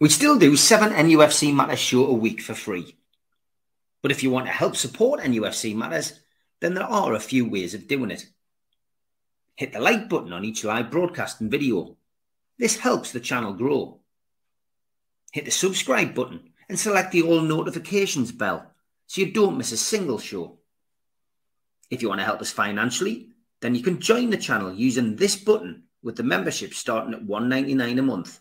We still do seven NUFC Matters show a week for free. But if you want to help support NUFC Matters, then there are a few ways of doing it. Hit the like button on each live broadcast and video. This helps the channel grow. Hit the subscribe button and select the all notifications bell so you don't miss a single show. If you want to help us financially, then you can join the channel using this button with the membership starting at $1.99 a month.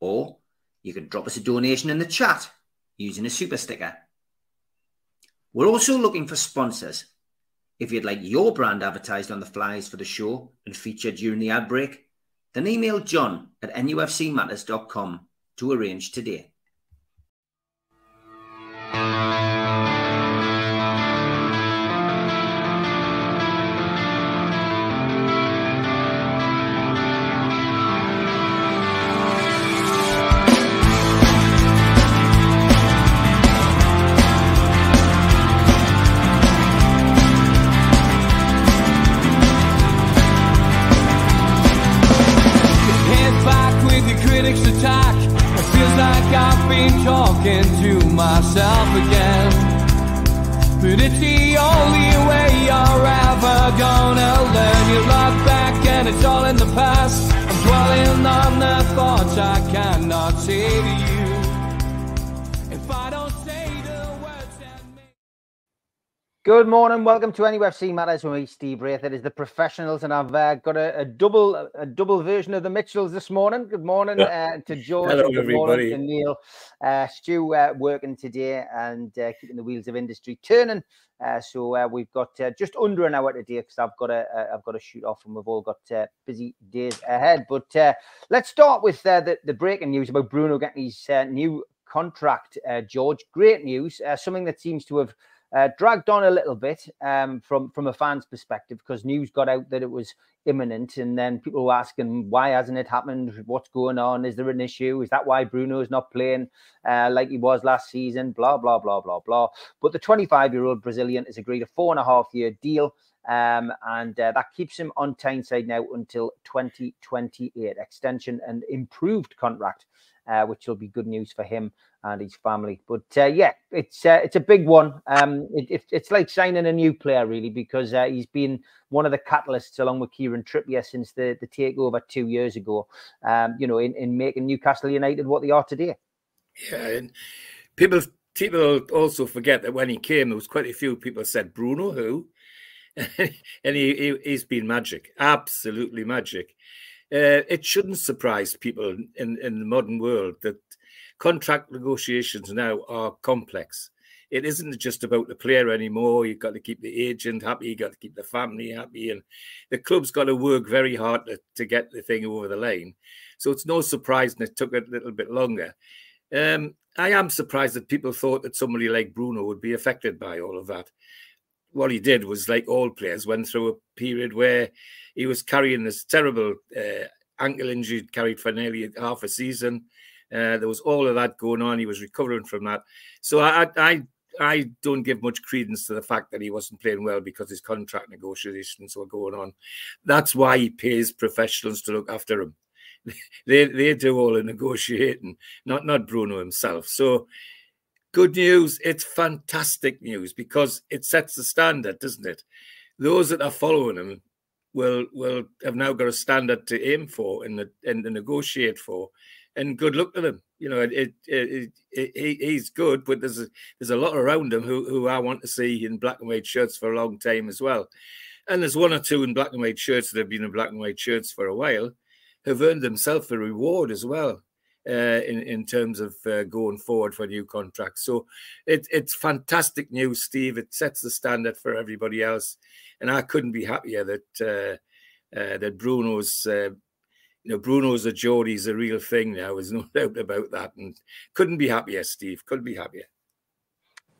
Or you can drop us a donation in the chat using a super sticker. We're also looking for sponsors. If you'd like your brand advertised on the flyers for the show and featured during the ad break, then email john at nufcmatters.com to arrange today. Myself again. But it's the only way you're ever gonna learn. You look back and it's all in the past. I'm dwelling on the thoughts I cannot say to you. Good morning, welcome to NUFC Matters with me, Steve Wraith. It is the professionals, and I've uh, got a, a, double a double version of the Mitchells this morning. Good morning uh, to George. Hello, good everybody. morning to Neil. Uh, Stu uh, working today and uh, keeping the wheels of industry turning. Uh, so uh, we've got uh, just under an hour today because I've got a have got to shoot off and we've all got uh, busy days ahead. But uh, let's start with uh, the the breaking news about Bruno getting his uh, new contract. Uh, George, great news. Uh, something that seems to have uh, dragged on a little bit um, from from a fan's perspective because news got out that it was imminent, and then people were asking why hasn't it happened? What's going on? Is there an issue? Is that why Bruno is not playing uh, like he was last season? Blah blah blah blah blah. But the 25 year old Brazilian has agreed a four and a half year deal. Um, and uh, that keeps him on Tyneside now until 2028 extension and improved contract, uh, which will be good news for him and his family. But uh, yeah, it's uh, it's a big one. Um, it, it, it's like signing a new player really because uh, he's been one of the catalysts along with Kieran Trippier since the the takeover two years ago. Um, you know, in, in making Newcastle United what they are today. Yeah, and people people also forget that when he came, there was quite a few people said Bruno who, and he, he he's been magic, absolutely magic. Uh, it shouldn't surprise people in, in the modern world that contract negotiations now are complex. It isn't just about the player anymore. You've got to keep the agent happy, you've got to keep the family happy, and the club's got to work very hard to, to get the thing over the line. So it's no surprise that it took a little bit longer. Um, I am surprised that people thought that somebody like Bruno would be affected by all of that. What he did was, like all players, went through a period where he was carrying this terrible uh, ankle injury, carried for nearly half a season. Uh, there was all of that going on. He was recovering from that. So I, I, I don't give much credence to the fact that he wasn't playing well because his contract negotiations were going on. That's why he pays professionals to look after him. They they do all the negotiating, not not Bruno himself. So good news. It's fantastic news because it sets the standard, doesn't it? Those that are following him will will have now got a standard to aim for and, and to negotiate for and good luck to them. You know, it, it, it, he's good, but there's a, there's a lot around him who, who I want to see in black and white shirts for a long time as well. And there's one or two in black and white shirts that have been in black and white shirts for a while, have earned themselves a reward as well. Uh, in in terms of uh, going forward for new contracts, so it, it's fantastic news, Steve. It sets the standard for everybody else, and I couldn't be happier that uh, uh that Bruno's uh, you know, Bruno's a Geordie's a real thing now. There's no doubt about that. And couldn't be happier, Steve. Couldn't be happier.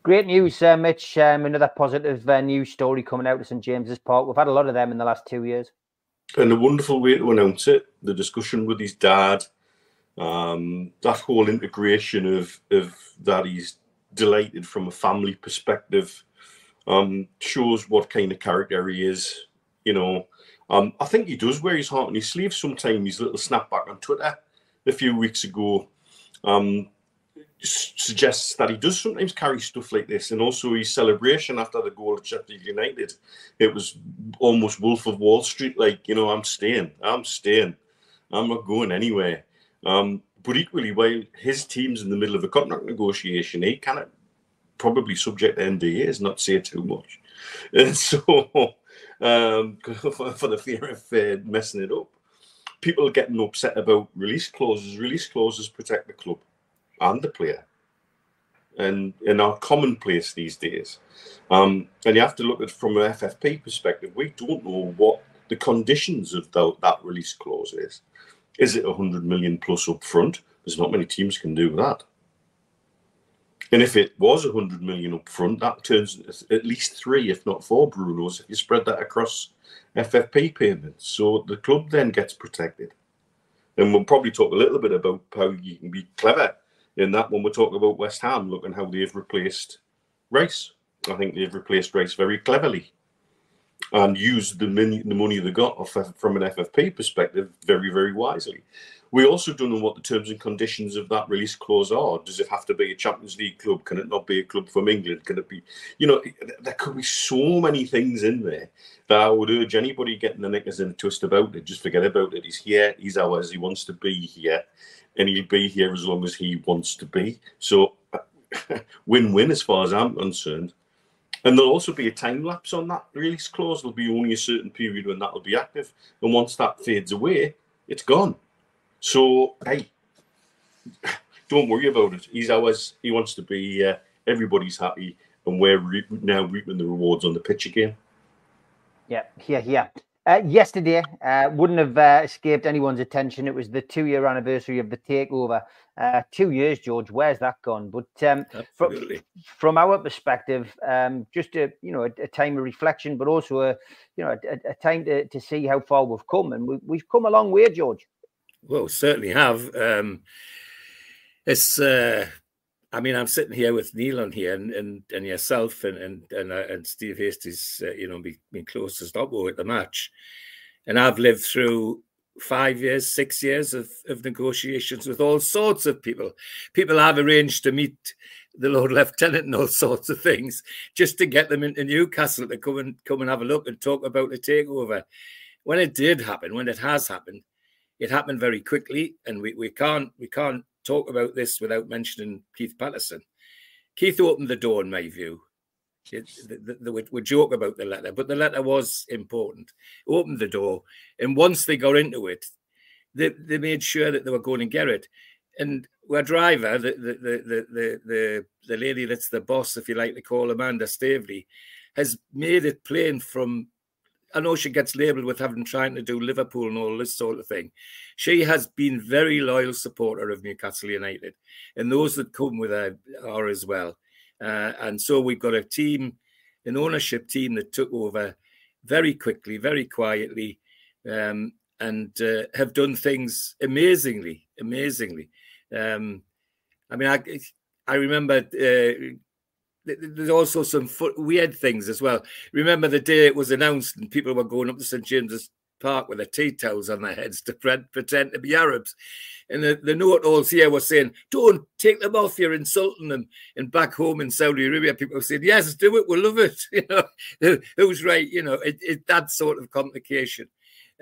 Great news, uh, Mitch. Um, another positive uh, news story coming out of St James's Park. We've had a lot of them in the last two years. And a wonderful way to announce it. The discussion with his dad, um, that whole integration of of that he's delighted from a family perspective, um, shows what kind of character he is. You know, um, I think he does wear his heart on his sleeve sometimes. His little snapback on Twitter a few weeks ago um, suggests that he does sometimes carry stuff like this. And also his celebration after the goal at Sheffield United, it was almost Wolf of Wall Street, like, you know, I'm staying, I'm staying, I'm not going anywhere. Um, but equally, while his team's in the middle of a contract negotiation, he cannot probably subject to NDAs, not say too much. And so, um, for the fear of uh, messing it up, people getting upset about release clauses. Release clauses protect the club and the player, and and are commonplace these days. Um, and you have to look at it from an FFP perspective. We don't know what the conditions of the, that release clause is. Is it 100 million plus up front? There's not many teams can do that. And if it was 100 million up front, that turns at least three, if not four Brunos, if you spread that across FFP payments. So the club then gets protected. And we'll probably talk a little bit about how you can be clever in that when we talk about West Ham, looking how they've replaced Rice. I think they've replaced Rice very cleverly and used the, money, the money they got from an FFP perspective very, very wisely. We also don't know what the terms and conditions of that release clause are. Does it have to be a Champions League club? Can it not be a club from England? Can it be, you know, there could be so many things in there that I would urge anybody getting the knickers in a twist about it, just forget about it. He's here, he's ours, he wants to be here, and he'll be here as long as he wants to be. So, win win as far as I'm concerned. And there'll also be a time lapse on that release clause. There'll be only a certain period when that'll be active. And once that fades away, it's gone. So, hey, don't worry about it. He's always, he wants to be, uh, everybody's happy. And we're re- now reaping the rewards on the pitch again. Yeah, yeah, yeah. Uh, yesterday uh, wouldn't have uh, escaped anyone's attention. It was the two-year anniversary of the takeover. Uh, two years, George. Where's that gone? But um, from, from our perspective, um, just a you know a, a, time of reflection, but also a you know a, a, time to, to see how far we've come, and we, have come a long way, George. Well, certainly have. Um, it's uh, I mean, I'm sitting here with Neil on here, and and, and yourself, and and and, uh, and Steve Hastie's, uh, you know, been close to Stoppo at the match, and I've lived through five years, six years of, of negotiations with all sorts of people. People I've arranged to meet the Lord Lieutenant and all sorts of things just to get them into Newcastle to come and come and have a look and talk about the takeover. When it did happen, when it has happened, it happened very quickly, and we, we can't we can't talk about this without mentioning Keith Patterson. Keith opened the door, in my view. It, we joke about the letter, but the letter was important. Opened the door, and once they got into it, they, they made sure that they were going to get it. And our driver, the the, the the the the lady that's the boss, if you like to call Amanda Staveley, has made it plain from I know she gets labelled with having trying to do Liverpool and all this sort of thing. She has been very loyal supporter of Newcastle United, and those that come with her are as well. Uh, and so we've got a team, an ownership team that took over very quickly, very quietly, um, and uh, have done things amazingly, amazingly. Um, I mean, I I remember uh, there's also some weird things as well. Remember the day it was announced and people were going up to St James's Park with their tea towels on their heads to pretend to be Arabs. And the, the note alls here was saying, don't take them off, you're insulting them. And back home in Saudi Arabia, people said, yes, do it, we'll love it. You know, who's right? You know, it, it, that sort of complication.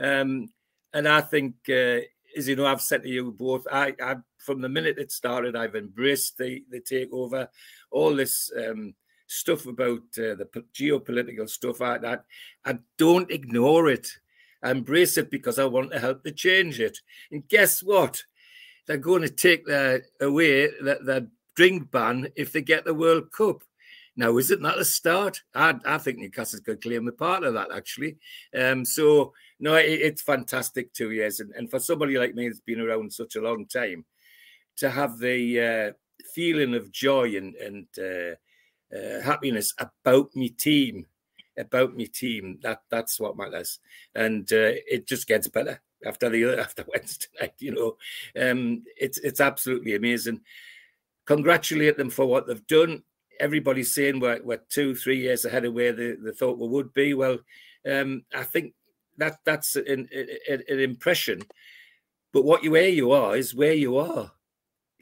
Um, and I think, uh, as you know, I've said to you both, I, I from the minute it started, I've embraced the, the takeover all this um, stuff about uh, the geopolitical stuff like that. I don't ignore it. I embrace it because I want to help to change it. And guess what? They're going to take their, away that the drink ban if they get the World Cup. Now, isn't that a start? I, I think Newcastle could claim a part of that, actually. Um, so, no, it, it's fantastic two years. And, and for somebody like me that's been around such a long time, to have the uh, feeling of joy and, and uh, uh, happiness about me team, about me team. That that's what matters, and uh, it just gets better after the after Wednesday night. You know, um, it's it's absolutely amazing. Congratulate them for what they've done. Everybody's saying we're, we're two, three years ahead of where they, they thought we would be. Well, um, I think that that's an, an, an impression. But what you where you are is where you are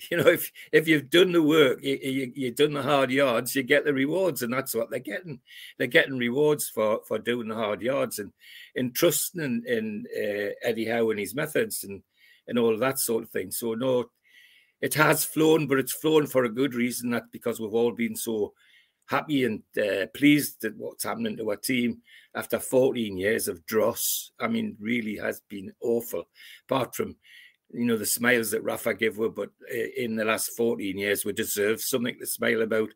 you know, if if you've done the work, you, you, you've done the hard yards, you get the rewards, and that's what they're getting. They're getting rewards for for doing the hard yards and in trusting in, in uh, Eddie Howe and his methods and and all that sort of thing. So no, it has flown, but it's flown for a good reason. That because we've all been so happy and uh, pleased at what's happening to our team after 14 years of dross. I mean, really has been awful. Apart from you know the smiles that Rafa gave us, but uh, in the last 14 years we deserve something to smile about.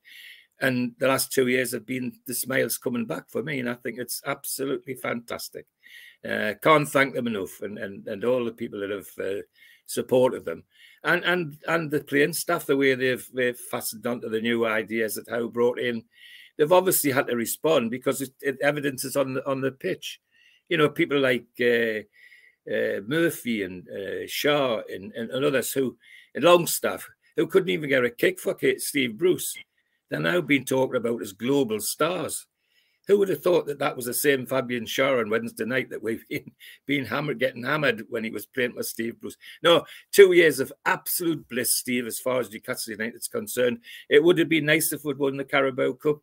And the last two years have been the smiles coming back for me, and I think it's absolutely fantastic. Uh, can't thank them enough, and and and all the people that have uh, supported them, and and and the playing staff, the way they've they've fastened onto the new ideas that Howe brought in, they've obviously had to respond because it, it evidence is on the on the pitch. You know, people like. Uh, uh, Murphy and uh, Schär and, and, and, others who, and Longstaff, who couldn't even get a kick for Steve Bruce. They're now being talked about as global stars. Who would have thought that that was the same Fabian Schär on Wednesday night that we've been, been hammered, getting hammered when he was playing with Steve Bruce? No, two years of absolute bliss, Steve, as far as Newcastle is concerned. It would have been nice if we'd won the Carabao Cup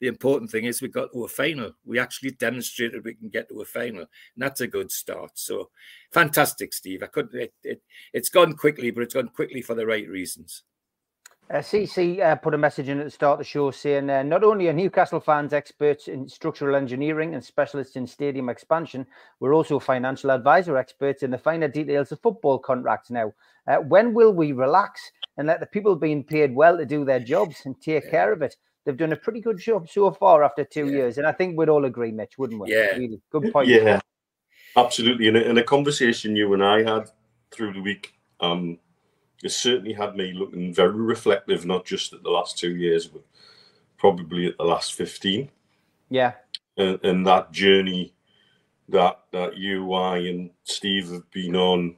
the important thing is we got to a final. We actually demonstrated we can get to a final, and that's a good start. So, fantastic, Steve. I couldn't it, it has gone quickly, but it's gone quickly for the right reasons. Uh, CC uh, put a message in at the start of the show saying uh, not only are Newcastle fans experts in structural engineering and specialists in stadium expansion, we're also financial advisor experts in the finer details of football contracts now. Uh, when will we relax and let the people being paid well to do their jobs and take care of it? they've done a pretty good job so far after two yeah. years. And I think we'd all agree, Mitch, wouldn't we? Yeah. Really good point. Yeah, absolutely. In a, in a conversation you and I had through the week, um, it certainly had me looking very reflective, not just at the last two years, but probably at the last 15. Yeah. And, and that journey that, that you, I, and Steve have been on,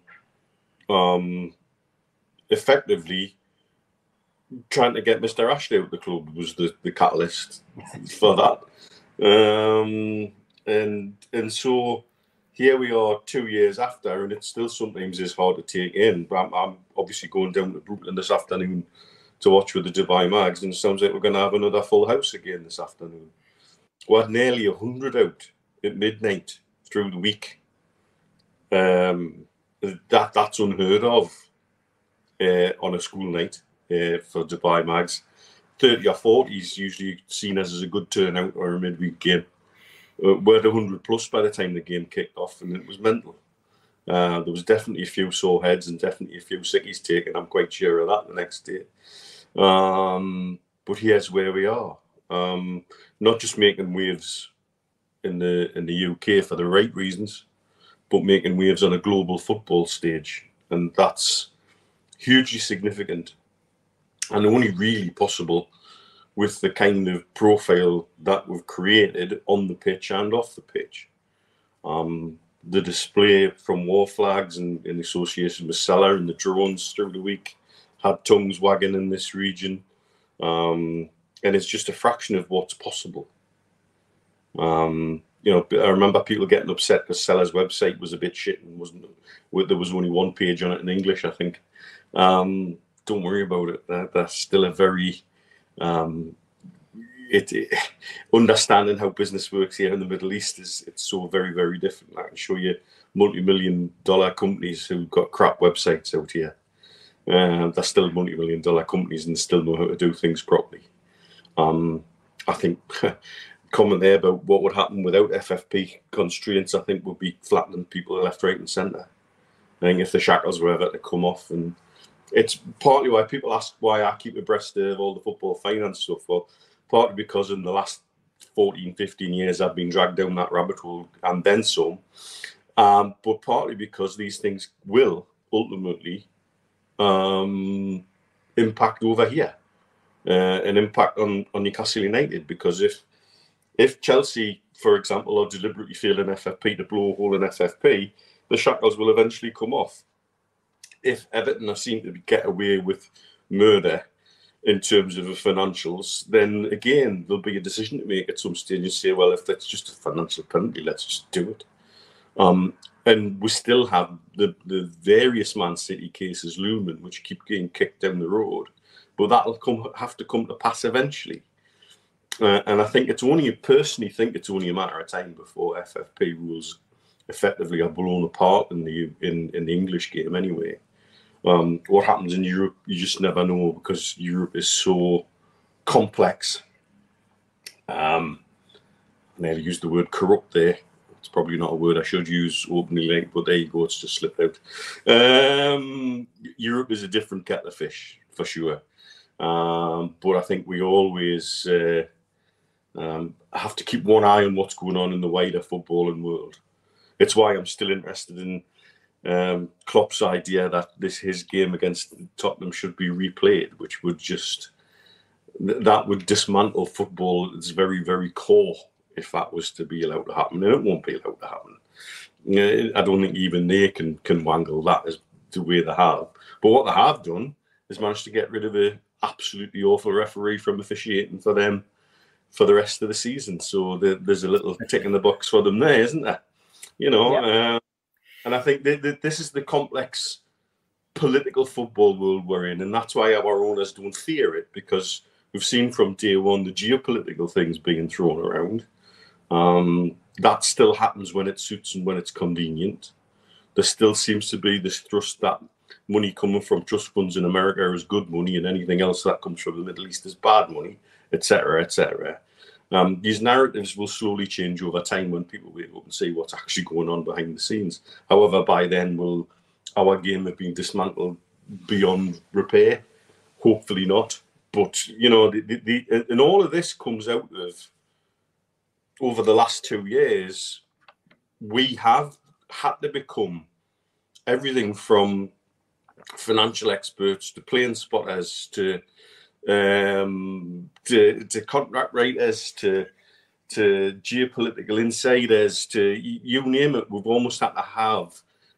um, effectively trying to get Mr. Ashley out of the club was the, the catalyst for that. Um, and and so here we are two years after, and it still sometimes is hard to take in. But I'm, I'm, obviously going down to Brooklyn this afternoon to watch with the Dubai Mags, and it sounds like we're going to have another full house again this afternoon. We had nearly 100 out at midnight through the week. Um, that That's unheard of uh, on a school night uh, for Dubai Mags. 30 or 40 is usually seen as, as a good turnout or a midweek game. Uh, we're at 100 plus by the time the game kicked off, and it was mental. Uh, there was definitely a few sore heads and definitely a few sickies taken. I'm quite sure of that the next day. Um, but here's where we are. Um, not just making waves in the in the UK for the right reasons, but making waves on a global football stage, and that's hugely significant and only really possible with the kind of profile that we've created on the pitch and off the pitch. Um, the display from Wor Flags and in association with Sela and the drones through the week had tongues wagging in this region. Um, and it's just a fraction of what's possible. Um, you know, I remember people getting upset because Sela's website was a bit shit and wasn't. There was only one page on it in English, I think. Um, don't worry about it. That, that's still a very um, it, it, understanding how business works here in the Middle East is it's so very very different. I can show you multi-million dollar companies who've got crap websites out here. Uh, they're still multi-million dollar companies and still know how to do things properly. Um, I think comment there about what would happen without FFP constraints, I think would be flattening people left, right, and centre. I think if the shackles were ever to come off and it's partly why people ask why I keep abreast of all the football finance stuff. Well, partly because in the last 14, 15 years, I've been dragged down that rabbit hole and then some. Um, but partly because these things will ultimately um, impact over here, uh, an impact on, on Newcastle United. Because if if Chelsea, for example, are deliberately failing FFP to blow a hole in FFP, the shackles will eventually come off if Everton are seen to get away with murder in terms of the financials, then again there'll be a decision to make at some stage and say, well, if that's just a financial penalty, let's just do it. Um, and we still have the, the various Man City cases looming, which keep getting kicked down the road. But that'll come have to come to pass eventually. Uh, and I think it's only personally think it's only a matter of time before FFP rules effectively are blown apart in the in, in the English game anyway. Um, what happens in Europe, you just never know because Europe is so complex. Um, I nearly used the word corrupt there. It's probably not a word I should use openly, but there you go. It's just slipped out. Um, Europe is a different kettle of fish for sure. Um, but I think we always uh, um, have to keep one eye on what's going on in the wider footballing world. It's why I'm still interested in um, Klopp's idea that this his game against Tottenham should be replayed, which would just that would dismantle football its very very core if that was to be allowed to happen, and it won't be allowed to happen. I don't think even they can can wangle that as the way they have. But what they have done is managed to get rid of a absolutely awful referee from officiating for them for the rest of the season. So the, there's a little tick in the box for them there, isn't there? You know, yep. uh, and I think that, this is the complex political football world we're in, and that's why our owners don't fear it because we've seen from day one the geopolitical things being thrown around. Um, that still happens when it suits and when it's convenient. There still seems to be this trust that money coming from trust funds in America is good money, and anything else that comes from the Middle East is bad money, etc., etc. Um, these narratives will slowly change over time when people wake up and see what's actually going on behind the scenes. However, by then, will our game have been dismantled beyond repair? Hopefully not. But you know, the, the, the, and all of this comes out of over the last two years. We have had to become everything from financial experts to plane spotters to um, to, to contract writers, to to geopolitical insiders, to you name it. We've almost had to have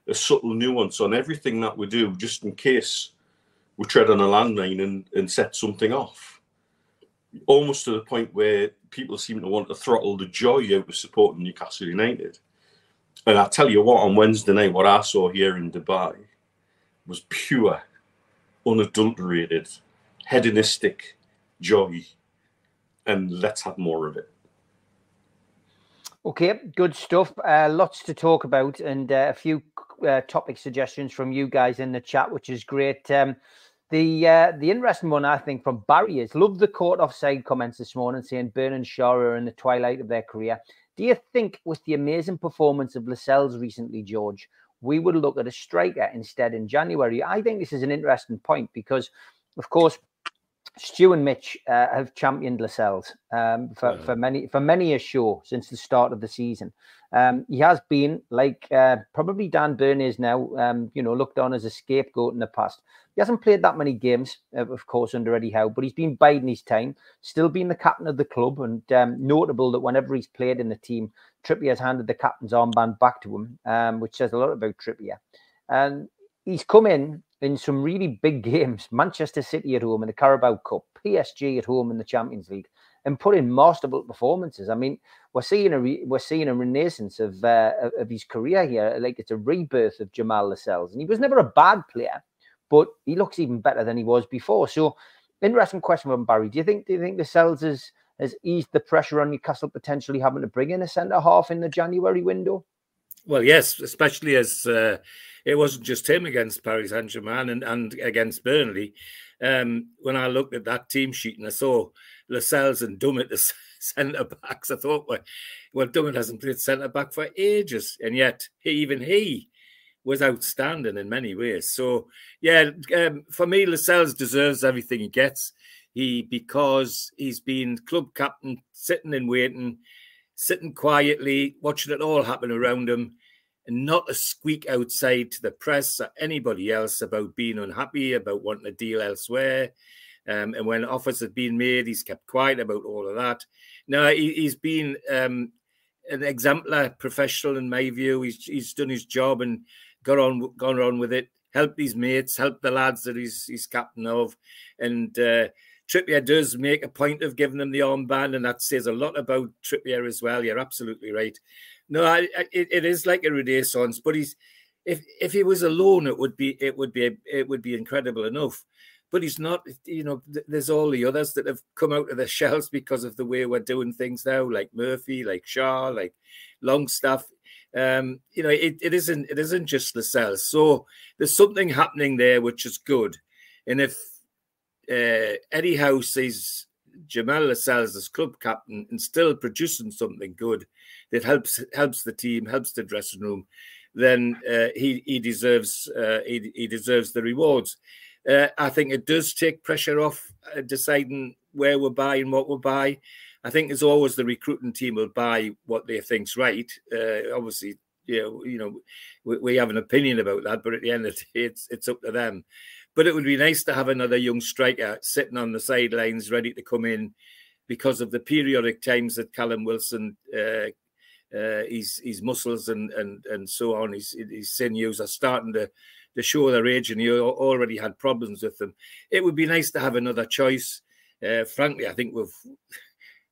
a subtle nuance on everything that we do, just in case we tread on a landmine and, and set something off. Almost to the point where people seem to want to throttle the joy out of supporting Newcastle United. And I tell you what, on Wednesday night, what I saw here in Dubai was pure, unadulterated hedonistic joy, and let's have more of it. Okay, good stuff. Uh, lots to talk about, and uh, a few uh, topic suggestions from you guys in the chat, which is great. Um, the uh, the interesting one, I think, from Barry is love the court offside comments this morning, saying Burn and Schär are in the twilight of their career. Do you think, with the amazing performance of Lascelles recently, George, we would look at a striker instead in January? I think this is an interesting point because, of course, Stu and Mitch uh, have championed Lascelles um, for, yeah. for many for many a show since the start of the season. Um, he has been like uh, probably Dan Burn is now, um, you know, looked on as a scapegoat in the past. He hasn't played that many games, of course, under Eddie Howe, but he's been biding his time, still being the captain of the club, and um, notable that whenever he's played in the team, Trippier has handed the captain's armband back to him, um, which says a lot about Trippier. And he's come in in some really big games Manchester City at home in the Carabao Cup, PSG at home in the Champions League, and put in masterful performances. I mean, we're seeing a re- we're seeing a renaissance of uh, of his career here. Like it's a rebirth of Jamal Lascelles, and he was never a bad player, but he looks even better than he was before. So, interesting question from Barry. Do you think do you think Lascelles has has eased the pressure on Newcastle potentially having to bring in a centre half in the January window? Well, yes, especially as uh, it wasn't just him against Paris Saint Germain and, and against Burnley. Um, when I looked at that team sheet and I saw Lascelles and Dummett as centre backs, I thought, well, well, Dummett hasn't played centre back for ages, and yet he, even he was outstanding in many ways. So, yeah, um, for me, Lascelles deserves everything he gets. He because he's been club captain, sitting and waiting, sitting quietly, watching it all happen around him and not a squeak outside to the press or anybody else about being unhappy, about wanting a deal elsewhere. Um, and when offers have been made, he's kept quiet about all of that. Now, he, has been um, an exemplar professional in my view. He's, he's done his job and got on, gone on with it. helped his mates, helped the lads that he's he's captain of, and uh, Trippier does make a point of giving them the armband, and that says a lot about Trippier as well. You're absolutely right. No, I, I, it, it is like a renaissance, but he's if if he was alone, it would be it would be it would be incredible enough. But he's not. You know, there's all the others that have come out of the shells because of the way we're doing things now, like Murphy, like Schär, like Longstaff. Um, you know, it, it isn't it isn't just Lascelles. So there's something happening there which is good. And if uh, Eddie House sees Jamal Lascelles as club captain and still producing something good that helps helps the team, helps the dressing room, then uh, he he deserves uh, he, he deserves the rewards. Uh, I think it does take pressure off uh, deciding where we're buying, what we're buying. I think as always the recruiting team will buy what they think's right. Uh, obviously, you know, you know, we, we, have an opinion about that, but at the end of the day, it's it's up to them. But it would be nice to have another young striker sitting on the sidelines, ready to come in, because of the periodic times that Callum Wilson, uh, uh, his his muscles and and and so on, his his sinews are starting to to show their age, and he already had problems with them. It would be nice to have another choice. Uh, frankly, I think we've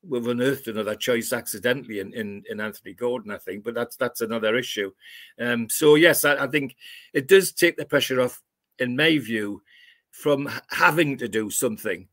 we've unearthed another choice accidentally in, in, in Anthony Gordon, I think, but that's that's another issue. Um, so yes, I, I, think it does take the pressure off, in my view, from having to do something.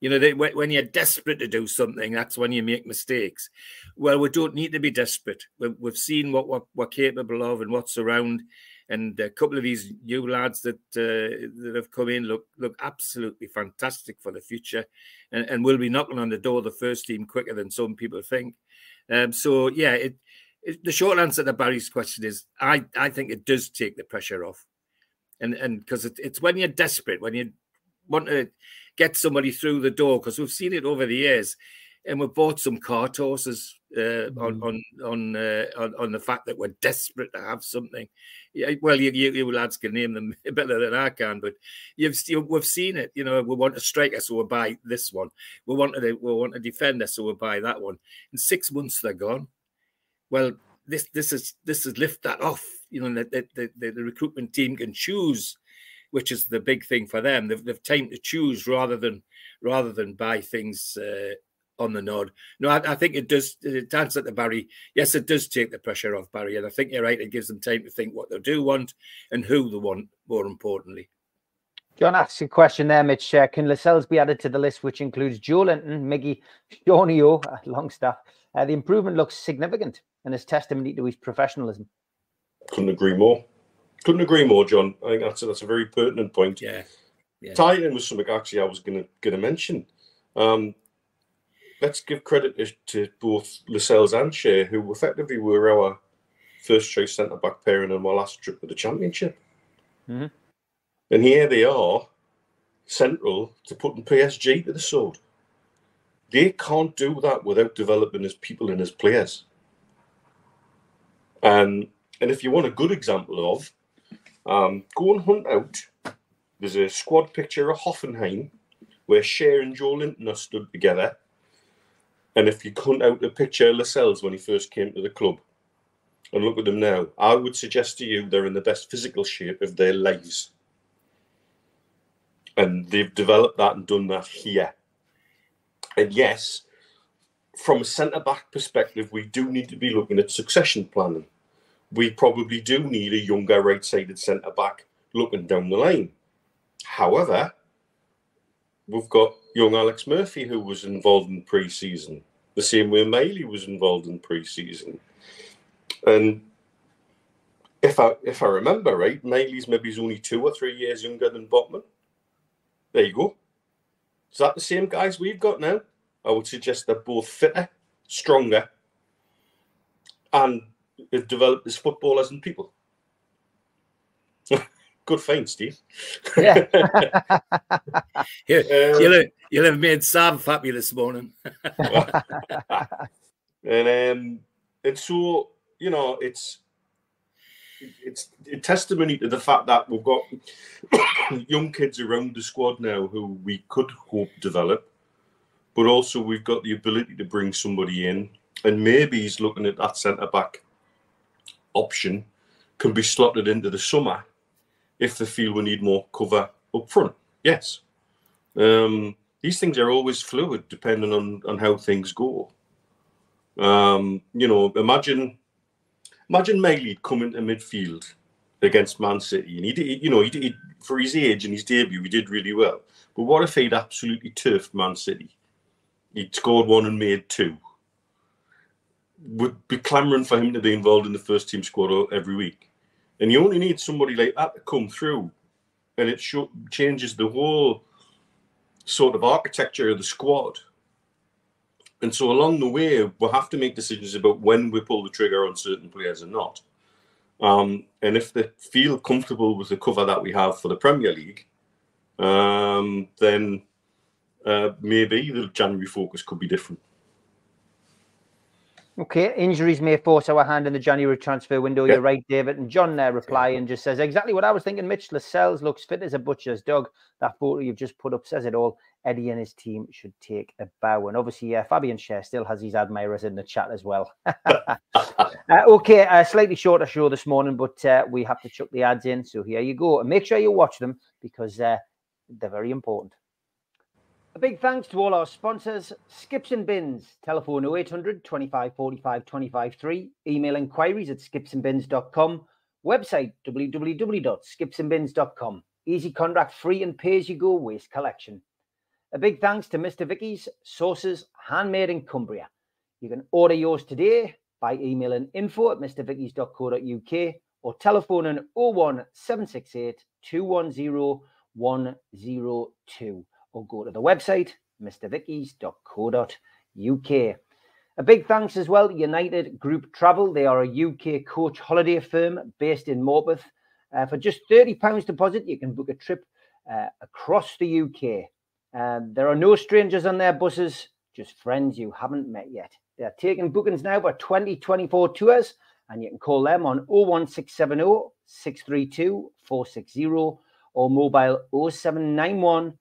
You know, they, when you're desperate to do something, that's when you make mistakes. Well, we don't need to be desperate. We've, seen what we're, we're capable of and what's around and a couple of these new lads that uh, that have come in look look absolutely fantastic for the future, and, and will be knocking on the door of the first team quicker than some people think. Um, so yeah, it, it, the short answer to Barry's question is I I think it does take the pressure off, and and because it, it's when you're desperate when you want to get somebody through the door because we've seen it over the years and we've bought some cart horses uh, on mm. on on, uh, on, on the fact that we're desperate to have something. Yeah, well, you, you, you lads can name them better than I can, but you've we've seen it. You know, we want a striker, so we'll buy this one. We want a we want a defender, so we'll buy that one. In six months, they're gone. Well, this this is this is lift that off. You know, the the, the, the recruitment team can choose which is the big thing for them. They've, they've time to choose rather than rather than buy things uh, on the nod. No, I, I think it does. To answer to Barry, yes, it does take the pressure off Barry, and I think you're right. It gives them time to think what they do want and who they want. More importantly. John asks a question there, Mitch. Uh, can Lascelles be added to the list, which includes Joelinton, Miggy, Shawnee-O, uh, Longstaff? Uh, the improvement looks significant and is testimony to his professionalism. Couldn't agree more. Couldn't agree more, John. I think that's a, that's a very pertinent point. Yeah. yeah. In with something actually I was going to going to mention. Um, let's give credit to, both Lascelles and Schär, who effectively were our first choice centre back pairing on my last trip to the championship. Mm-hmm. And here they are, central to putting PSG to the sword. They can't do that without developing as people and as players. And and if you want a good example of, um, go and hunt out. There's a squad picture of Hoffenheim where Schär and Joelinton are stood together and if you hunt out a picture of Lascelles when he first came to the club and look at them now, I would suggest to you they're in the best physical shape of their lives. And they've developed that and done that here. And yes, from a centre back perspective, we do need to be looking at succession planning. We probably do need a younger right sided centre back looking down the line. However, we've got young Alex Murphy who was involved in pre-season, the same way Miley was involved in pre-season. And if I if I remember right, Miley's maybe only two or three years younger than Botman. There you go. Is that the same guys we've got now? I would suggest they're both fitter, stronger, and have developed as footballers and people. Good find, Steve. Yeah. you, you'll, have, you'll have made Sam happy this morning. and um, and so you know, it's it's a testimony to the fact that we've got young kids around the squad now who we could hope develop, but also we've got the ability to bring somebody in, and maybe he's looking at that centre back option can be slotted into the summer if they feel we need more cover up front. Yes. Um, these things are always fluid depending on, on how things go. Um, you know, imagine imagine Miley coming to midfield against Man City, and he did, you know, he did for his age and his debut, he did really well. But what if he'd absolutely turfed Man City? He'd scored one and made two. Would be clamouring for him to be involved in the first team squad every week, and you only need somebody like that to come through, and it show, changes the whole sort of architecture of the squad. And so along the way, we'll have to make decisions about when we pull the trigger on certain players or not. Um, and if they feel comfortable with the cover that we have for the Premier League, um, then uh, maybe the January focus could be different. Okay, injuries may force our hand in the January transfer window. You're right, David. And John there reply and just says exactly what I was thinking. Mitch Lascelles looks fit as a butcher's dog. That photo you've just put up says it all. Eddie and his team should take a bow. And obviously, yeah, Fabian Schär still has his admirers in the chat as well. uh, okay, a slightly shorter show this morning, but uh, we have to chuck the ads in. So here you go. And make sure you watch them because uh, they're very important. A big thanks to all our sponsors Skips and Bins, telephone 0800 25 45 25 3, email inquiries at skipsandbins.com, website www.skipsandbins.com, easy contract free and pay as you go waste collection. A big thanks to Mr. Vicky's Sauces Handmade in Cumbria. You can order yours today by emailing info at mrvickies.co.uk or telephoning 01768 210 102 or go to the website mrvickies.co.uk. A big thanks as well to United Group Travel. They are a UK coach holiday firm based in Morpeth. Uh, for just £30 deposit, you can book a trip uh, across the UK. Um, there are no strangers on their buses, just friends you haven't met yet. They're taking bookings now for 2024 tours, and you can call them on 01670 632 460 or mobile 0791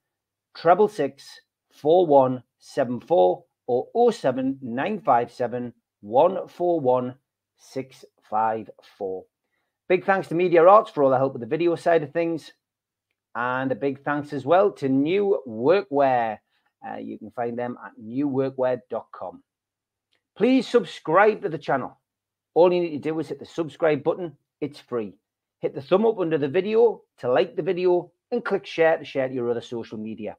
treble six four one seven four or 07957 141 654. Big thanks to Media Arts for all the help with the video side of things. And a big thanks as well to New Workwear. Uh, you can find them at newworkwear.com. Please subscribe to the channel. All you need to do is hit the subscribe button. It's free. Hit the thumb up under the video to like the video and click share to share to your other social media.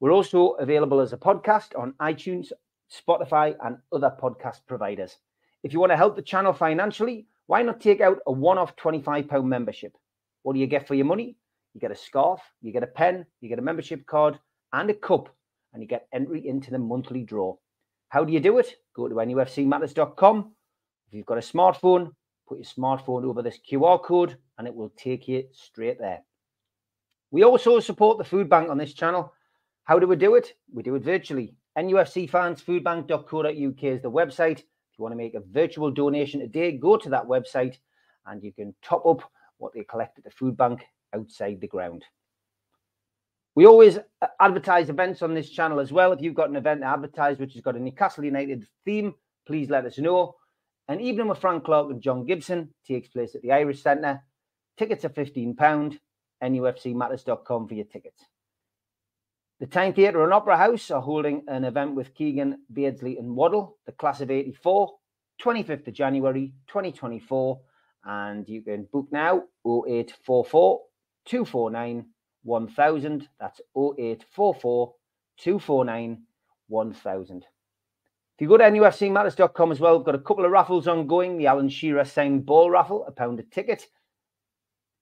We're also available as a podcast on iTunes, Spotify, and other podcast providers. If you want to help the channel financially, why not take out a one off £25 membership? What do you get for your money? You get a scarf, you get a pen, you get a membership card, and a cup, and you get entry into the monthly draw. How do you do it? Go to nufcmatters.com. If you've got a smartphone, put your smartphone over this QR code and it will take you straight there. We also support the food bank on this channel. How do we do it? We do it virtually. NUFCfansfoodbank.co.uk is the website. If you want to make a virtual donation today, go to that website and you can top up what they collect at the food bank outside the ground. We always uh, advertise events on this channel as well. If you've got an event to advertise which has got a Newcastle United theme, please let us know. An evening with Frank Clark and John Gibson takes place at the Irish Centre. Tickets are £15. NUFCmatters.com for your tickets. The Tyne Theatre and Opera House are holding an event with Keegan, Beardsley, and Waddle, the class of 84, 25th of January 2024. And you can book now 0844 249 1000. That's 0844 249 1000. If you go to nufcmatters.com as well, we've got a couple of raffles ongoing the Alan Shearer signed ball raffle, a pound a ticket,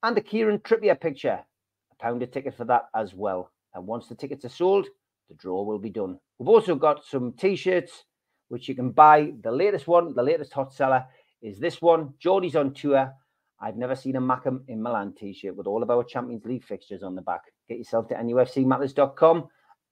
and the Kieran Trippier picture, a pound a ticket for that as well. And once the tickets are sold, the draw will be done. We've also got some t-shirts which you can buy. The latest one, the latest hot seller is this one. Geordie's on tour. I've never seen a Mackem in Milan t-shirt with all of our Champions League fixtures on the back. Get yourself to nufcmatters.com.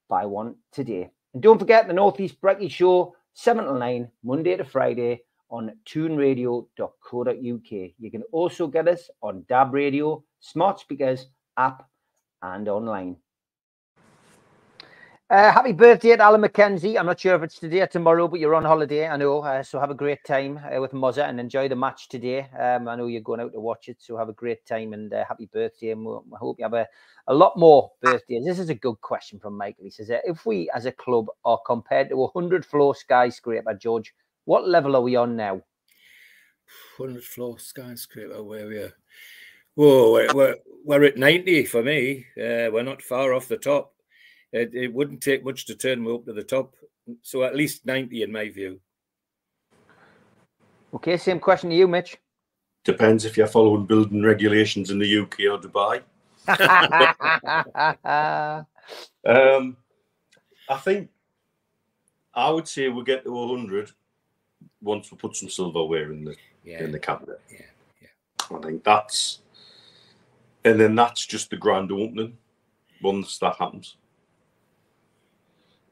Buy one today. And don't forget the Northeast Brekkie Show, 7 to 9, Monday to Friday on tuneradio.co.uk. You can also get us on DAB Radio, smart speakers, app, and online. Uh, happy birthday to Alan McKenzie. I'm not sure if it's today or tomorrow, but you're on holiday, I know. Uh, so have a great time uh, with Muzza and enjoy the match today. Um, I know you're going out to watch it, so have a great time and uh, happy birthday. And we'll, I hope you have a, a lot more birthdays. This is a good question from Michael. He says, if we as a club are compared to a 100 floor skyscraper, George, what level are we on now? 100 floor skyscraper, where we are. Whoa, we're, we're, we're at 90 for me. Uh, we're not far off the top it, it wouldn't take much to turn me up to the top. So at least 90 in my view. Okay, same question to you, Mitch. Depends if you're following building regulations in the UK or Dubai. um, I think I would say we'll get to 100 once we put some silverware in the yeah. in the cabinet. Yeah, yeah. I think that's, and then that's just the grand opening. Once that happens.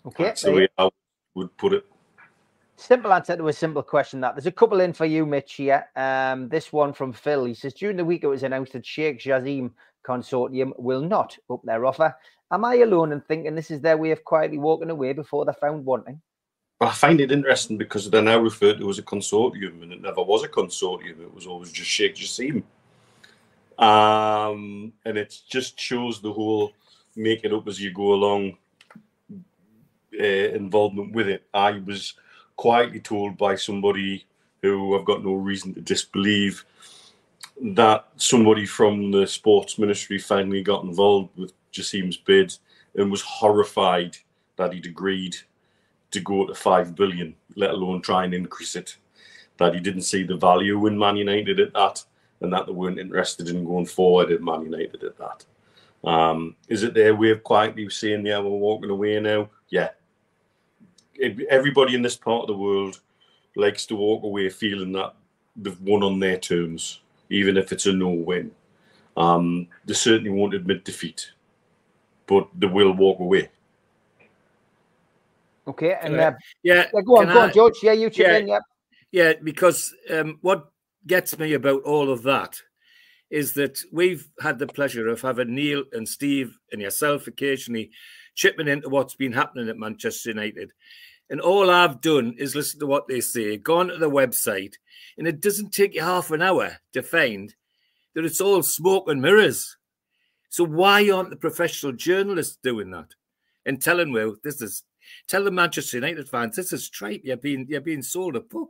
Okay. That's the way I would put it. Simple answer to a simple question. That there's a couple in for you, Mitch. Here, um, this one from Phil. He says during the week it was announced that Sheikh Jassim Consortium will not up their offer. Am I alone in thinking this is their way of quietly walking away before they're found wanting? Well, I find it interesting because they're now referred to as a consortium, and it never was a consortium. It was always just Sheikh Jassim. Um, and it just shows the whole make it up as you go along uh, involvement with it. I was quietly told by somebody who I've got no reason to disbelieve that somebody from the sports ministry finally got involved with Jassim's bid and was horrified that he'd agreed to go to five billion, let alone try and increase it. That he didn't see the value in Man United at that, and that they weren't interested in going forward at Man United at that. Um, is it their way of quietly saying, "Yeah, we're walking away now"? Yeah, everybody in this part of the world likes to walk away feeling that they've won on their terms, even if it's a no win. Um, they certainly won't admit defeat, but they will walk away. Okay, and uh, yeah, yeah, go on, go I, on, George. Yeah, you chip yeah, in. Yeah, yeah, because um, what gets me about all of that is that we've had the pleasure of having Neil and Steve and yourself occasionally chipping into what's been happening at Manchester United. And all I've done is listen to what they say, gone to the website, and it doesn't take you half an hour to find that it's all smoke and mirrors. So why aren't the professional journalists doing that and telling well this is tell the Manchester United fans this is tripe you're being you're being sold a pup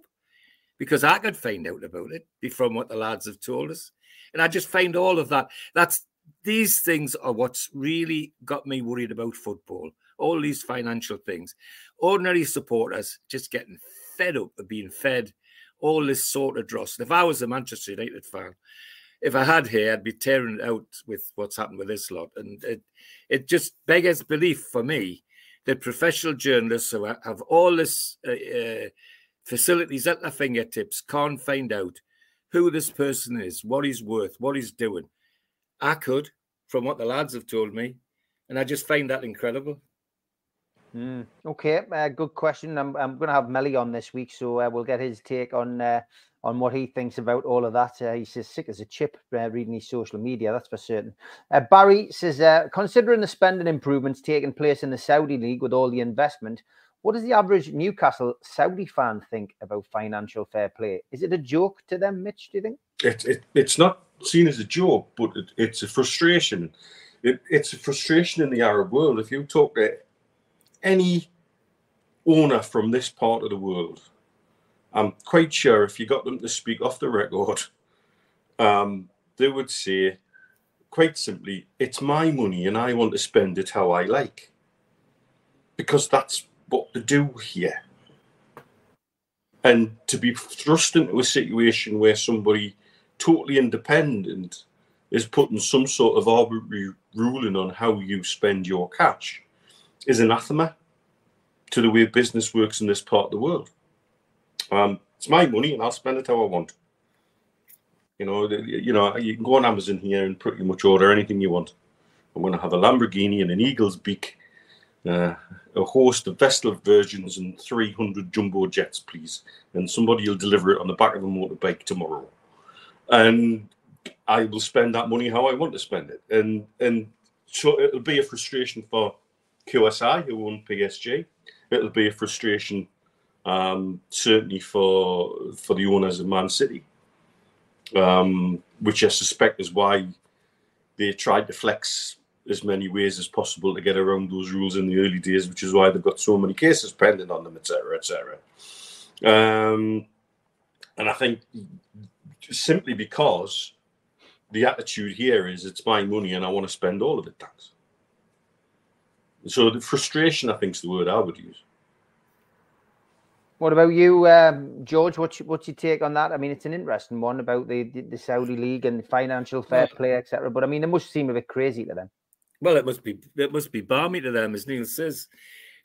because I could find out about it from what the lads have told us, and I just find all of that. That's these things are what's really got me worried about football. All these financial things, ordinary supporters just getting fed up of being fed all this sort of dross. if I was a Manchester United fan, if I had here, I'd be tearing it out with what's happened with this lot. And it, it just beggars belief for me that professional journalists who have all this uh, uh, facilities at their fingertips can't find out who this person is, what he's worth, what he's doing. I could, from what the lads have told me, and I just find that incredible. Mm, okay, uh, good question. I'm, I'm going to have Melly on this week, so uh, we'll get his take on uh, on what he thinks about all of that. Uh, he's as sick as a chip uh, reading his social media, that's for certain. Uh, Barry says, considering the spending improvements taking place in the Saudi league with all the investment, what does the average Newcastle Saudi fan think about financial fair play? Is it a joke to them, Mitch? Do you think? It, it it's not seen as a joke, but it, it's a frustration. It, it's a frustration in the Arab world. If you talk to any owner from this part of the world, I'm quite sure if you got them to speak off the record, um, they would say, quite simply, it's my money and I want to spend it how I like. Because that's what they do here. And to be thrust into a situation where somebody totally independent is putting some sort of arbitrary ruling on how you spend your cash is anathema to the way business works in this part of the world. Um, it's my money, and I'll spend it how I want. You know, you know, you can go on Amazon here and pretty much order anything you want. I'm going to have a Lamborghini and an eagle's beak, uh, a host of Vestal versions, and 300 jumbo jets, please. And somebody will deliver it on the back of a motorbike tomorrow. And I will spend that money how I want to spend it. And and so it'll be a frustration for QSI, who own PSG. It'll be a frustration, um, certainly for for the owners of Man City, um, which I suspect is why they tried to flex as many ways as possible to get around those rules in the early days, which is why they've got so many cases pending on them, etc., etc. Um, and I think simply because the attitude here is it's my money and I want to spend all of it, thanks. So the frustration, I think, is the word I would use. What about you, um, George? What's your, what's your take on that? I mean, it's an interesting one about the the, the Saudi league and financial fair play, etc. But I mean, it must seem a bit crazy to them. Well, it must be it must be balmy to them, as Neil says.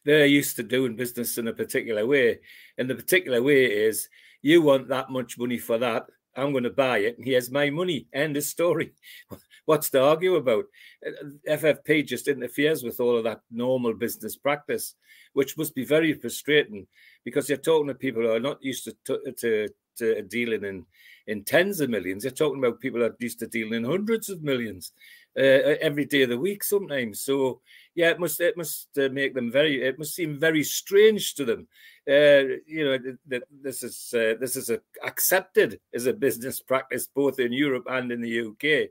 They're used to doing business in a particular way, and the particular way is you want that much money for that. I'm going to buy it, and he has my money. End of story. What's to argue about? Uh, FFP just interferes with all of that normal business practice, which must be very frustrating because you're talking to people who are not used to to, to dealing in in tens of millions. You're talking about people who are used to dealing in hundreds of millions uh, every day of the week sometimes. So yeah, it must it must uh, make them very. It must seem very strange to them. Uh, you know that this is uh, this is a, accepted as a business practice both in Europe and in the UK.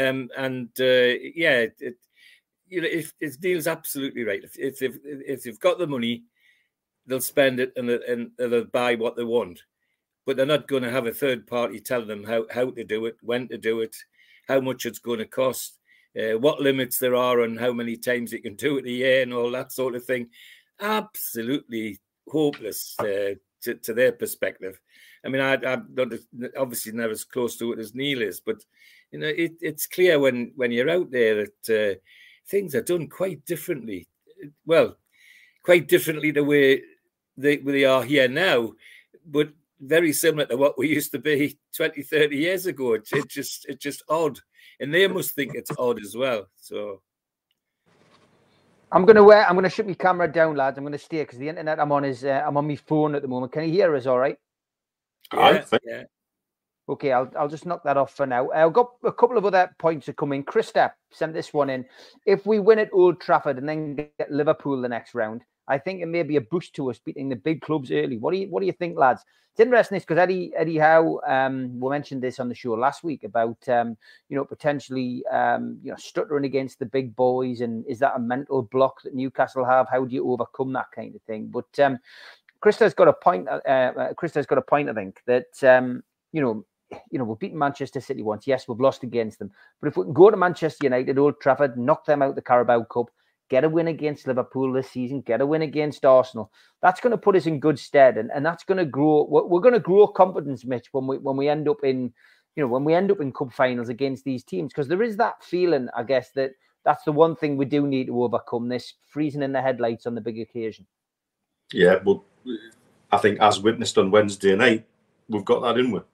Um, and uh, yeah, it, it, you know if, if Neil's absolutely right. If if if, if they've got the money, they'll spend it and, and they'll buy what they want. But they're not going to have a third party tell them how, how to do it, when to do it, how much it's going to cost uh, what limits there are on how many times you can do it a year and all that sort of thing. Absolutely hopeless uh, to, to, their perspective. I mean, I, am obviously never as close to it as Neil is, but you know, it, it's clear when when you're out there that uh, things are done quite differently. Well, quite differently the way they, they are here now, but very similar to what we used to be 20, 30 years ago. It's it just it's just odd and they must think it's odd as well. So I'm gonna wear. I'm gonna shut my camera down, lads. I'm gonna stay because the internet I'm on is uh, I'm on my phone at the moment. Can you hear us? All right. Yeah. yeah. Okay, I'll I'll just knock that off for now. I've got a couple of other points to come in. Krista sent this one in. If we win at Old Trafford and then get Liverpool the next round, I think it may be a boost to us beating the big clubs early. What do you What do you think, lads? It's interesting because Eddie Eddie Howe, um, we mentioned this on the show last week about um, you know potentially um, you know stuttering against the big boys, and is that a mental block that Newcastle have? How do you overcome that kind of thing? But um, Krista's got a point. Uh, uh, Krista's got a point. I think that um, you know you know, we've beaten Manchester City once. Yes, we've lost against them. But if we can go to Manchester United, Old Trafford, knock them out the Carabao Cup, get a win against Liverpool this season, get a win against Arsenal. That's going to put us in good stead, and, and that's going to grow. We're, we're going to grow confidence, Mitch, when we when we end up in, you know, when we end up in cup finals against these teams, because there is that feeling, I guess, that that's the one thing we do need to overcome this freezing in the headlights on the big occasion. Yeah, well, I think as witnessed on Wednesday night, we've got that in with,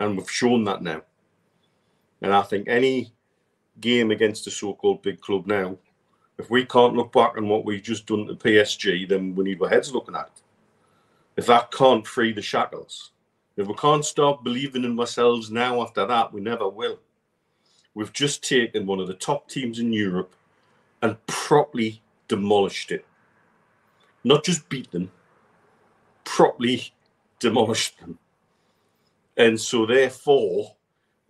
and we've shown that now. And I think any game against a so-called big club now if we can't look back on what we've just done to PSG, then we need our heads looking at. it. If that can't free the shackles, if we can't start believing in ourselves now after that, we never will. We've just taken one of the top teams in Europe and properly demolished it. Not just beat them, properly demolished them. And so, therefore,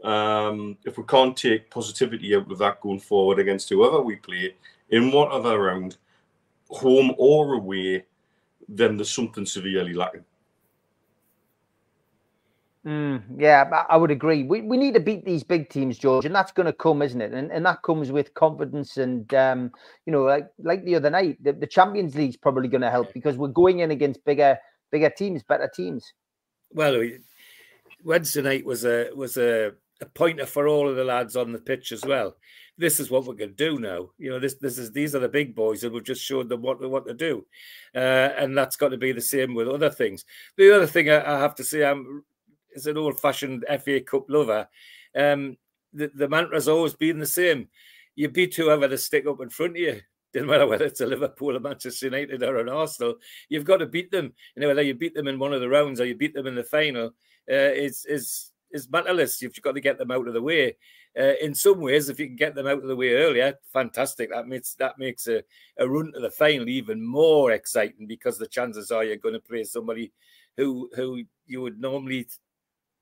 um, if we can't take positivity out of that going forward against whoever we play, in whatever round, home or away, then there's something severely lacking. Mm, yeah, I would agree. We, we need to beat these big teams, George, and that's going to come, isn't it? And, and that comes with confidence. And um, you know, like like the other night, the, the Champions League's probably going to help because we're going in against bigger bigger teams, better teams. Well, Wednesday night was a was a, a pointer for all of the lads on the pitch as well this is what we're going to do now. You know, this this is these are the big boys, and we've just showed them what what to do, uh, and that's got to be the same with other things. The other thing I, I have to say, I'm as an old-fashioned FA Cup lover. Um, the, the mantra's always been the same: you beat whoever to stick up in front of you. Doesn't matter whether it's a Liverpool, a Manchester United, or an Arsenal. You've got to beat them. You know, whether you beat them in one of the rounds or you beat them in the final, uh, is is is matterless. You've got to get them out of the way. Uh, in some ways, if you can get them out of the way earlier, fantastic. That makes that makes a, a run to the final even more exciting because the chances are you're going to play somebody who who you would normally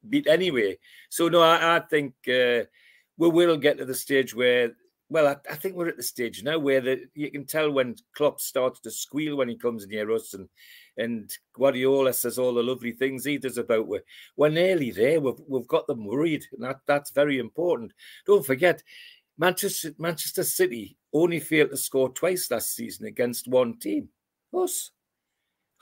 beat anyway. So no, I, I think uh, we will get to the stage where well, I, I, think we're at the stage now where the, you can tell when Klopp starts to squeal when he comes near us, and and Guardiola says all the lovely things he does about we're, we're nearly there. We've we've got them worried, and that, that's very important. Don't forget, Manchester Manchester City only failed to score twice last season against one team, us.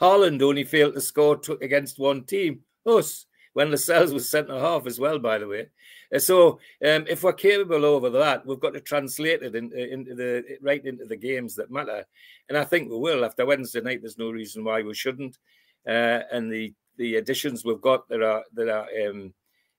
Haaland only failed to score against one team, us when Lascelles was centre half as well, by the way. Uh, so um, if we're capable over that, we've got to translate it uh, into the right into the games that matter, and I think we will. After Wednesday night, there's no reason why we shouldn't. Uh, and the the additions we've got that are that are um,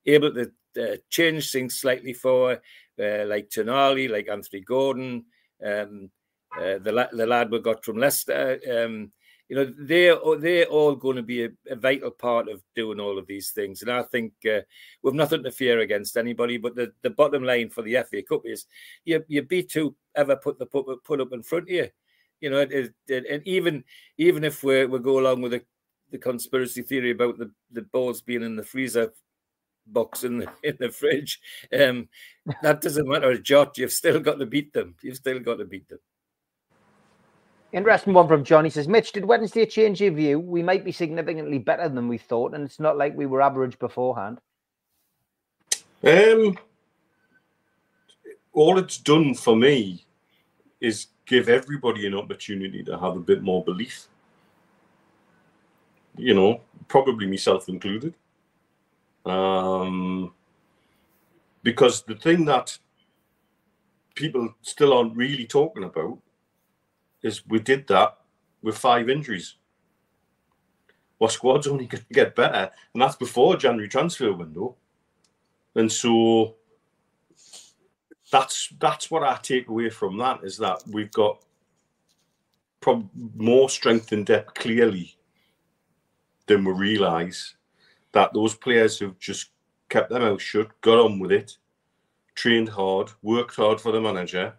able to uh, change things slightly for, uh, like Tonali, like Anthony Gordon, um, uh, the the lad we got from Leicester. Um, you know they're they're all going to be a, a, vital part of doing all of these things. And i think uh, we've nothing to fear against anybody but the, the bottom line for the fa cup is you you beat who ever put the put, put up in front of you. You know it, it, and even even if we we go along with the, the conspiracy theory about the the balls being in the freezer box in the in the fridge um that doesn't matter. A jot you've still got to beat them. You've still got to beat them Interesting one from John. He says, Mitch, did Wednesday change your view? We might be significantly better than we thought, and it's not like we were average beforehand. Um, all it's done for me is give everybody an opportunity to have a bit more belief. You know, probably myself included. Um, because the thing that people still aren't really talking about is we did that with five injuries. Our squad's only going to get better, and that's before January transfer window. And so that's that's what I take away from that is that we've got prob- more strength and depth clearly than we realise. That those players who've just kept their mouth shut, got on with it, trained hard, worked hard for the manager,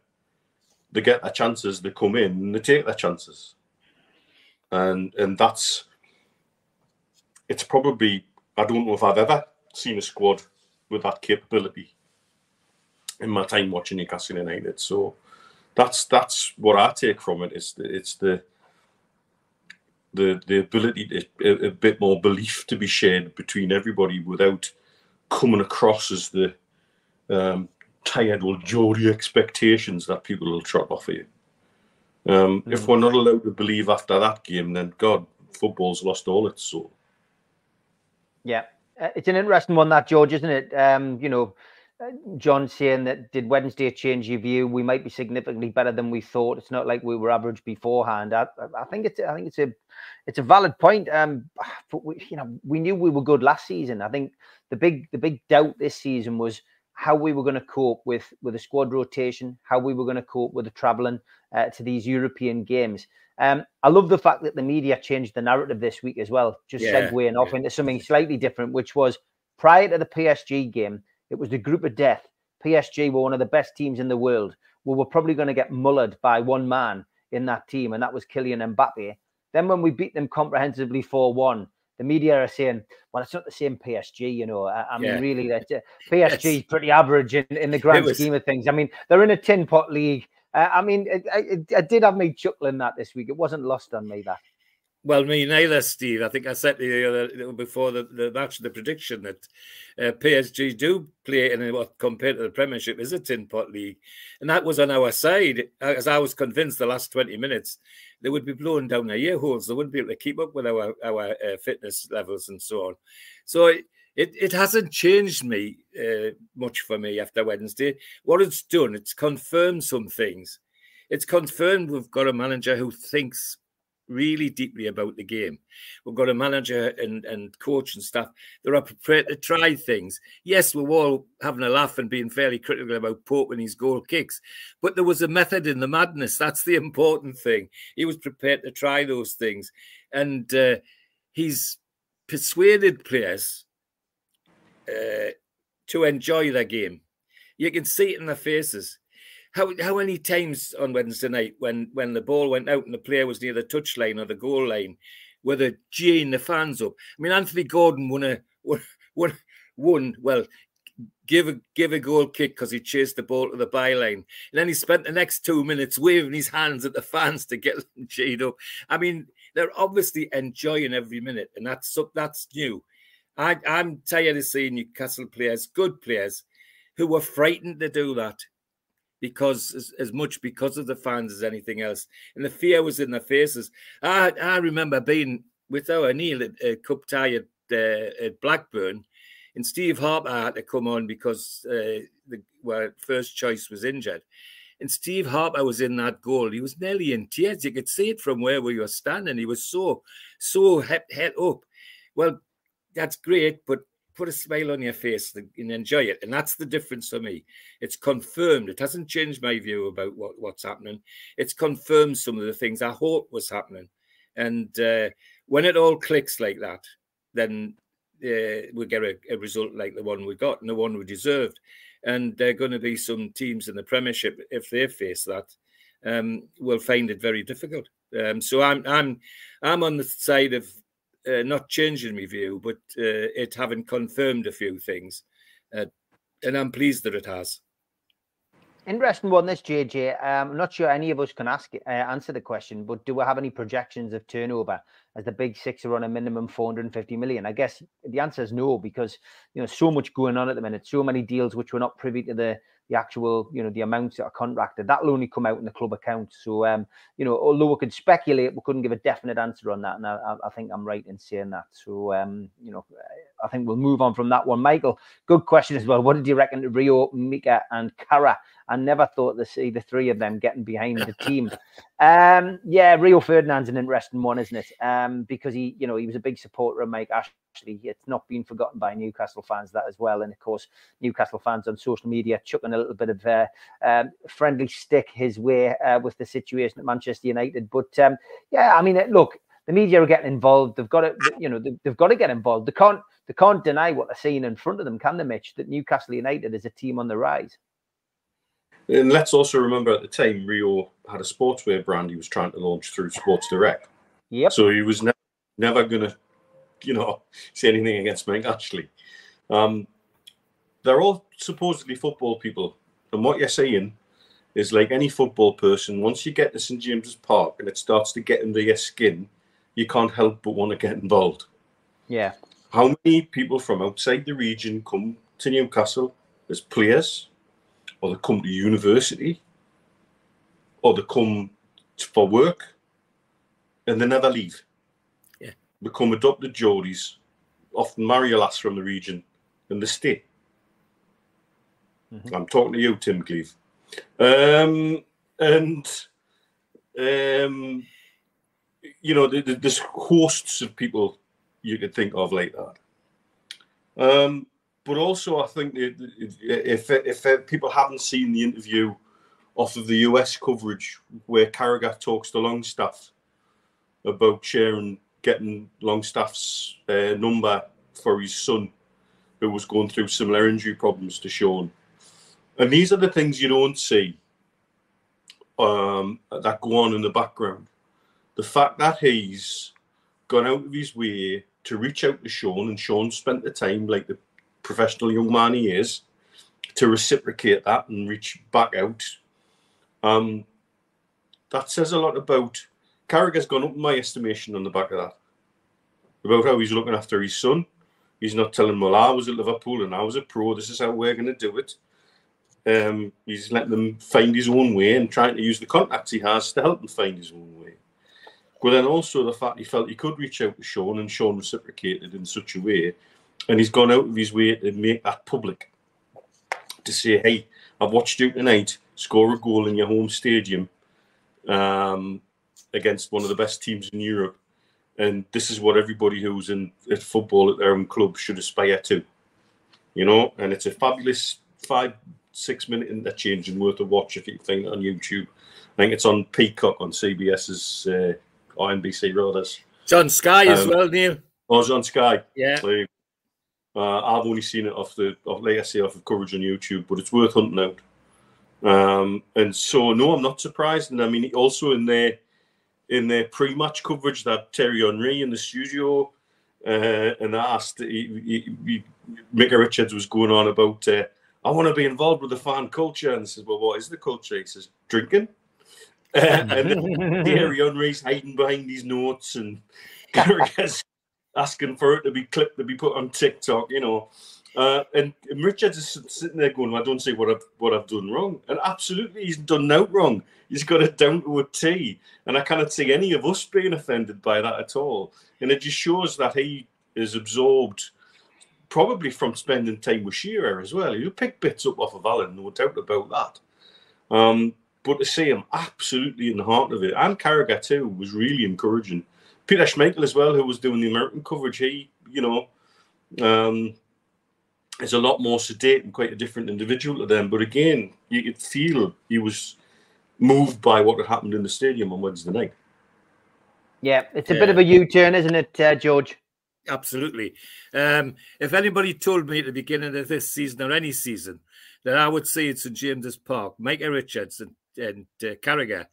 they get their chances, they come in and they take their chances. And and that's it's probably I don't know if I've ever seen a squad with that capability in my time watching Newcastle United. So that's that's what I take from it. It's the, it's the the the ability to a, a, bit more belief to be shared between everybody without coming across as the um, tired will Geordie expectations that people will trot off of you. Um, mm. If we're not allowed to believe after that game, then God, football's lost all its soul. Yeah, uh, it's an interesting one, that George, isn't it? Um, you know, uh, John saying that did Wednesday change your view? We might be significantly better than we thought. It's not like we were average beforehand. I, I think it's I think it's a it's a valid point. Um, but we, you know, we knew we were good last season. I think the big the big doubt this season was how we were going to cope with with the squad rotation, how we were going to cope with the travelling uh, to these European games. Um, I love the fact that the media changed the narrative this week as well, just yeah, segueing yeah. off into something slightly different, which was prior to the PSG game, it was the group of death. PSG were one of the best teams in the world. We were probably going to get mullered by one man in that team, and that was Kylian Mbappe. Then when we beat them comprehensively 4 1, the media are saying, well, it's not the same PSG, you know. I, I mean, yeah. really, that uh, PSG is pretty average in, in the grand was... scheme of things. I mean, they're in a tin pot league. Uh, I mean, it, it, it, did have me chuckling that this week. It wasn't lost on me that. Well, me neither, Steve. I think I said the other before the, the match, the prediction that uh, PSG do play in what compared to the Premiership is a tin pot league, and that was on our side. As I was convinced, the last twenty minutes they would be blowing down their ear holes. They wouldn't be able to keep up with our our uh, fitness levels and so on. So it it, it hasn't changed me uh, much for me after Wednesday. What it's done, it's confirmed some things. It's confirmed we've got a manager who thinks really deeply about the game. We've got a manager and, and coach and staff that are prepared to try things. Yes, we're all having a laugh and being fairly critical about Pope and his goal kicks, but there was a method in the madness. That's the important thing. He was prepared to try those things. And uh, he's persuaded players uh, to enjoy their game. You can see it in their faces. How how many times on Wednesday night when when the ball went out and the player was near the touchline or the goal line, were they jeering the fans up? I mean, Anthony Gordon won a won, won, won well give a give a goal kick because he chased the ball to the byline. And then he spent the next two minutes waving his hands at the fans to get them cheered up. I mean, they're obviously enjoying every minute, and that's that's new. I, I'm tired of seeing Newcastle players, good players, who were frightened to do that because as, as, much because of the fans as anything else. And the fear was in their faces. I, I remember being with our Neil at, at Cup tie at, uh, at Blackburn, and Steve Harper had to come on because uh, the well, first choice was injured. And Steve Harper was in that goal. He was nearly in tears. You could see it from where we were standing. He was so, so head, up. Well, that's great, but put a smile on your face and enjoy it. And that's the difference for me. It's confirmed. It hasn't changed my view about what, what's happening. It's confirmed some of the things I hoped was happening. And uh, when it all clicks like that, then uh, we get a, a, result like the one we got and the one we deserved. And there are going to be some teams in the Premiership, if they face that, um, will find it very difficult. Um, so I'm I'm I'm on the side of uh, not changing my view, but uh, it having confirmed a few things, uh, and I'm pleased that it has. Interesting one, this JJ. Um, I'm not sure any of us can ask uh, answer the question, but do we have any projections of turnover as the big six are on a minimum 450 million? I guess the answer is no, because you know so much going on at the minute, so many deals which we're not privy to the the actual, you know, the amounts that are contracted. That'll only come out in the club account. So, um, you know, although we could speculate, we couldn't give a definite answer on that. And I, I think I'm right in saying that. So, um, you know, I think we'll move on from that one. Michael, good question as well. What did you reckon to Rio, Micah, and Carra? I never thought to see the three of them getting behind the team. Um, yeah, Rio Ferdinand's an interesting one, isn't it? Um, because he, you know, he was a big supporter of Mike Ashley. It's not been forgotten by Newcastle fans that as well, and of course, Newcastle fans on social media chucking a little bit of uh, um, friendly stick his way uh, with the situation at Manchester United. But um, yeah, I mean, look, the media are getting involved. They've got to, you know, they've got to get involved. They can't, they can't deny what they're seeing in front of them, can they, Mitch? That Newcastle United is a team on the rise. And let's also remember at the time, Rio had a sportswear brand he was trying to launch through Sports Direct. Yep. So he was ne- never going to, you know, say anything against Mike Ashley. Um, they're all supposedly football people. And what you're saying is like any football person, once you get to St. James's Park and it starts to get under your skin, you can't help but want to get involved. Yeah. How many people from outside the region come to Newcastle as players, or they come to university, or they come for work, and they never leave. Yeah. Become adopted Geordies, often marry a lass from the region, and they stay. Mm-hmm. I'm talking to you, Tim Cleave. Um, and um, you know, there's hosts of people you could think of like that. Um, but also, I think if, if, people haven't seen the interview off of the US coverage where Carragher talks to Longstaff about sharing, getting Longstaff's uh, number for his son, who was going through similar injury problems to Sean. And these are the things you don't see um, that go on in the background. The fact that he's gone out of his way to reach out to Sean, and Sean spent the time, like the professional young man he is, to reciprocate that and reach back out. Um, that says a lot about Carragher's gone up in my estimation on the back of that. About how he's looking after his son. He's not telling well, I was at Liverpool and I was a pro. This is how we're going to do it. Um, he's letting them find his own way and trying to use the contacts he has to help them find his own way. But then also the fact he felt he could reach out to Sean and Sean reciprocated in such a way, and he's gone out of his way to make that public. To say, hey, I've watched you tonight score a goal in your home stadium um, against one of the best teams in Europe. And this is what everybody who's in at football at their own club should aspire to. You know, and it's a fabulous five six minute interchange and worth a watch if you find it on YouTube. I think it's on Peacock on CBS's uh, or NBC rather. It's on Sky um, as well, Neil. Oh, it's on Sky. Yeah. Uh, I've only seen it off the, off, like I say, off of coverage on YouTube, but it's worth hunting out. Um, and so, no, I'm not surprised. And I mean, also in their in their pre-match coverage, that Thierry Henry in the studio uh, and asked, he, he, he, Micah Richards was going on about, uh, I want to be involved with the fan culture, and says, well, what is the culture? He says, drinking. Uh, and Thierry Henry's hiding behind these notes, and asking for it to be clipped to be put on TikTok, you know. Uh, and, and Richards is sitting there going, well, "I don't see what I've what I've done wrong," and absolutely, he's done no wrong. He's got it down to a T, and I cannot see any of us being offended by that at all. And it just shows that he is absorbed, probably from spending time with Shearer as well. He'll pick bits up off of Alan, no doubt about that. Um, but to see him absolutely in the heart of it, and Carragher too, was really encouraging. Peter Schmeichel as well, who was doing the American coverage, he, you know, um, is a lot more sedate and quite a different individual to them. But again, you could feel he was moved by what had happened in the stadium on Wednesday night. Yeah, it's a yeah. bit of a U-turn, isn't it, uh, George? Absolutely. Um, if anybody told me at the beginning of this season or any season that I would see at St James's Park, Micah Richards and, and uh, Carragher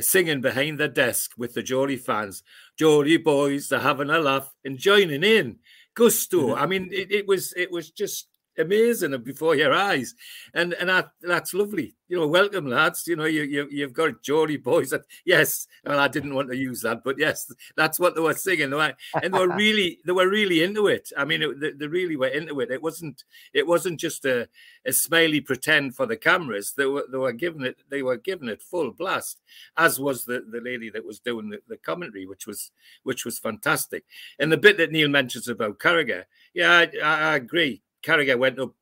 singing behind the desk with the Geordie fans, Geordie boys they're having a laugh and joining in, gusto. Mm-hmm. I mean, it, it was it was just amazing before your eyes, and and that, that's lovely. You know, welcome lads. You know, you, you you've got Geordie boys. That, yes, well, I didn't want to use that, but yes, that's what they were singing. They were, and they were really they were really into it. I mean, it, they, they, really were into it. It wasn't it wasn't just a, a smiley pretend for the cameras. They were they were giving it they were giving it full blast, as was the, the lady that was doing the, the commentary, which was which was fantastic. And the bit that Neil mentions about Carragher, yeah, I, I agree Carragher went up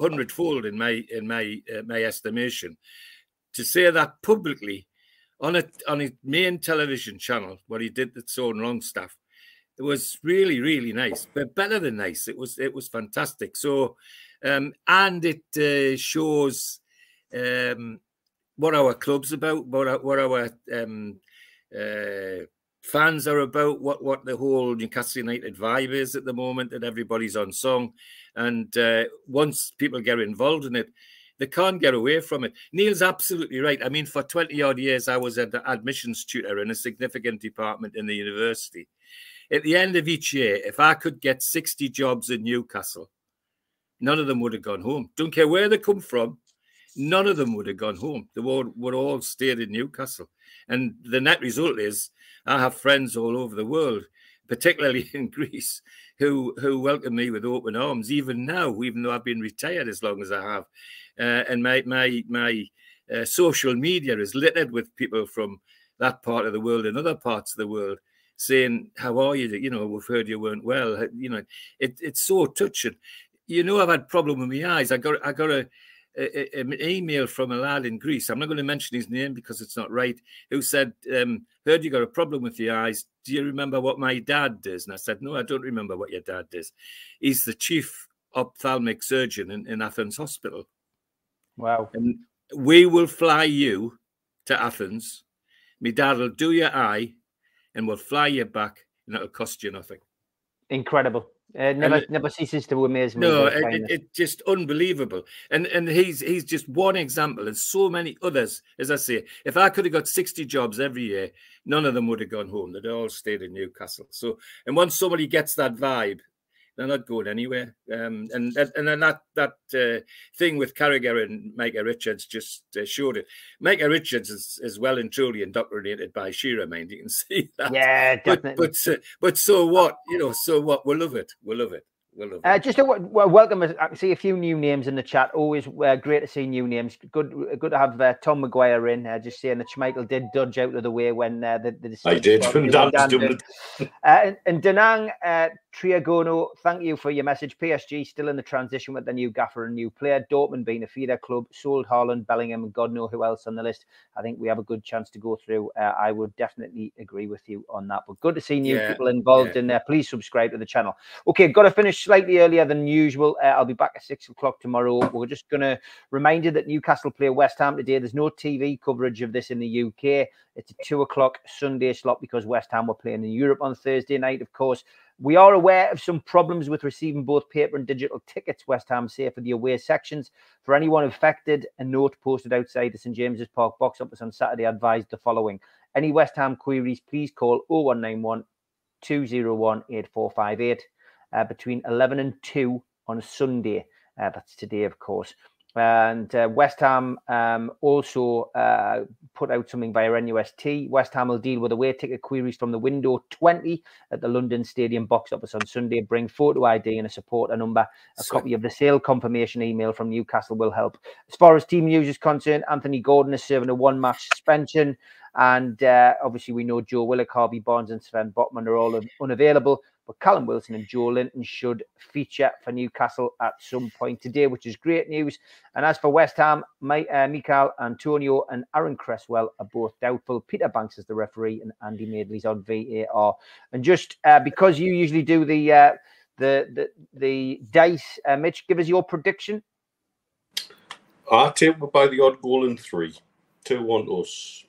hundredfold in my in my uh, my estimation. To say that publicly on a on his main television channel, what he did own wrong stuff, it was really really nice, but better than nice. It was it was fantastic. So, um, and it uh, shows um, what our club's about, what our, what our um, uh, fans are about, what what the whole Newcastle United vibe is at the moment, that everybody's on song, and uh, once people get involved in it, they can't get away from it. Neil's absolutely right. I mean, for twenty odd years, I was an admissions tutor in a significant department in the university. At the end of each year, if I could get sixty jobs in Newcastle, none of them would have gone home. Don't care where they come from. None of them would have gone home. They would, would all stayed in Newcastle. And the net result is I have friends all over the world, particularly in Greece, who who welcome me with open arms, even now, even though I've been retired as long as I have. Uh, and my my my uh, social media is littered with people from that part of the world and other parts of the world saying, "How are you? You know, we've heard you weren't well." You know, it, it's so touching. You know, I've had problem with my eyes. I got I got a a, an email from a lad in Greece. I'm not going to mention his name because it's not right. Who said, um, "Heard you got a problem with your eyes. Do you remember what my dad does?" And I said, "No, I don't remember what your dad does. He's the chief ophthalmic surgeon in, in Athens Hospital." Wow! And we will fly you to Athens. My dad will do your eye, and we'll fly you back, and it'll cost you nothing. Incredible. Uh, never, it, never ceases to amaze me. No, it's it, it, just unbelievable, and and he's he's just one example, and so many others. As I say, if I could have got sixty jobs every year, none of them would have gone home. They'd all stayed in Newcastle. So, and once somebody gets that vibe, they're not going anywhere. Um, and and then that that uh, thing with Carragher and Micah Richards just uh, showed it. Micah Richards is, is well and truly indoctrinated by Shearer, mind you can see that. Yeah, definitely. But but, uh, but so what? You know, so what? We'll love it. We'll love it. We'll uh, just a well, welcome. I see a few new names in the chat. Always uh, great to see new names. Good, good to have uh, Tom McGuire in. Uh, just saying that Schmeichel did dodge out of the way when uh, the, the I did. Dan uh, and, and Danang uh, Triagono, thank you for your message. PSG still in the transition with the new gaffer and new player. Dortmund being a feeder club, sold Haaland, Bellingham, and God know who else on the list. I think we have a good chance to go through. Uh, I would definitely agree with you on that. But good to see new yeah, people involved yeah. in there. Please subscribe to the channel. Okay, got to finish slightly earlier than usual. Uh, I'll be back at six o'clock tomorrow. We're just going to remind you that Newcastle play West Ham today. There's no TV coverage of this in the UK. It's a two o'clock Sunday slot because West Ham were playing in Europe on Thursday night, of course. We are aware of some problems with receiving both paper and digital tickets, West Ham say, for the away sections. For anyone affected, a note posted outside the St James's Park box office on Saturday advised the following. Any West Ham queries, please call 0191 201 8458 uh, between 11 and 2 on Sunday. Uh, that's today, of course. And uh, West Ham um, also uh, put out something via NUST. West Ham will deal with away ticket queries from the window 20 at the London Stadium box office on Sunday. Bring photo ID and a supporter number. A So- copy of the sale confirmation email from Newcastle will help. As far as team news is concerned, Anthony Gordon is serving a one match suspension. And uh, obviously, we know Joe Willock, Harvey Barnes, and Sven Botman are all un- unavailable. But Callum Wilson and Joelinton should feature for Newcastle at some point today, which is great news. And as for West Ham, my, uh, Antonio and Aaron Cresswell are both doubtful. Peter Bankes is the referee, and Andy Madeley's on VAR. And just uh, because you usually do the uh, the the the dice, uh, Mitch, give us your prediction. I take by the odd goal in three. 2 1 us.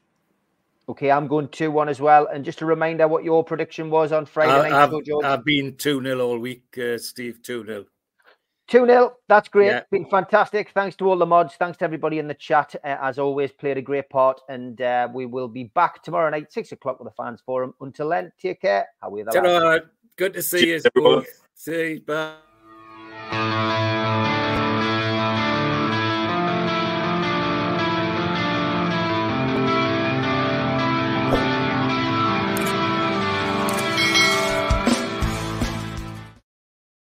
Okay, I'm going 2 1 as well. And just a reminder what your prediction was on Friday I, night, have George. I've been 2 0 all week, uh, Steve. 2 0. 2 0. That's great. Yeah. Been fantastic. Thanks to all the mods. Thanks to everybody in the chat. Uh, as always, played a great part. And uh, we will be back tomorrow night, 6 o'clock with the fans forum. Until then, take care. How are the. Good to see you. Everyone. See you. Bye.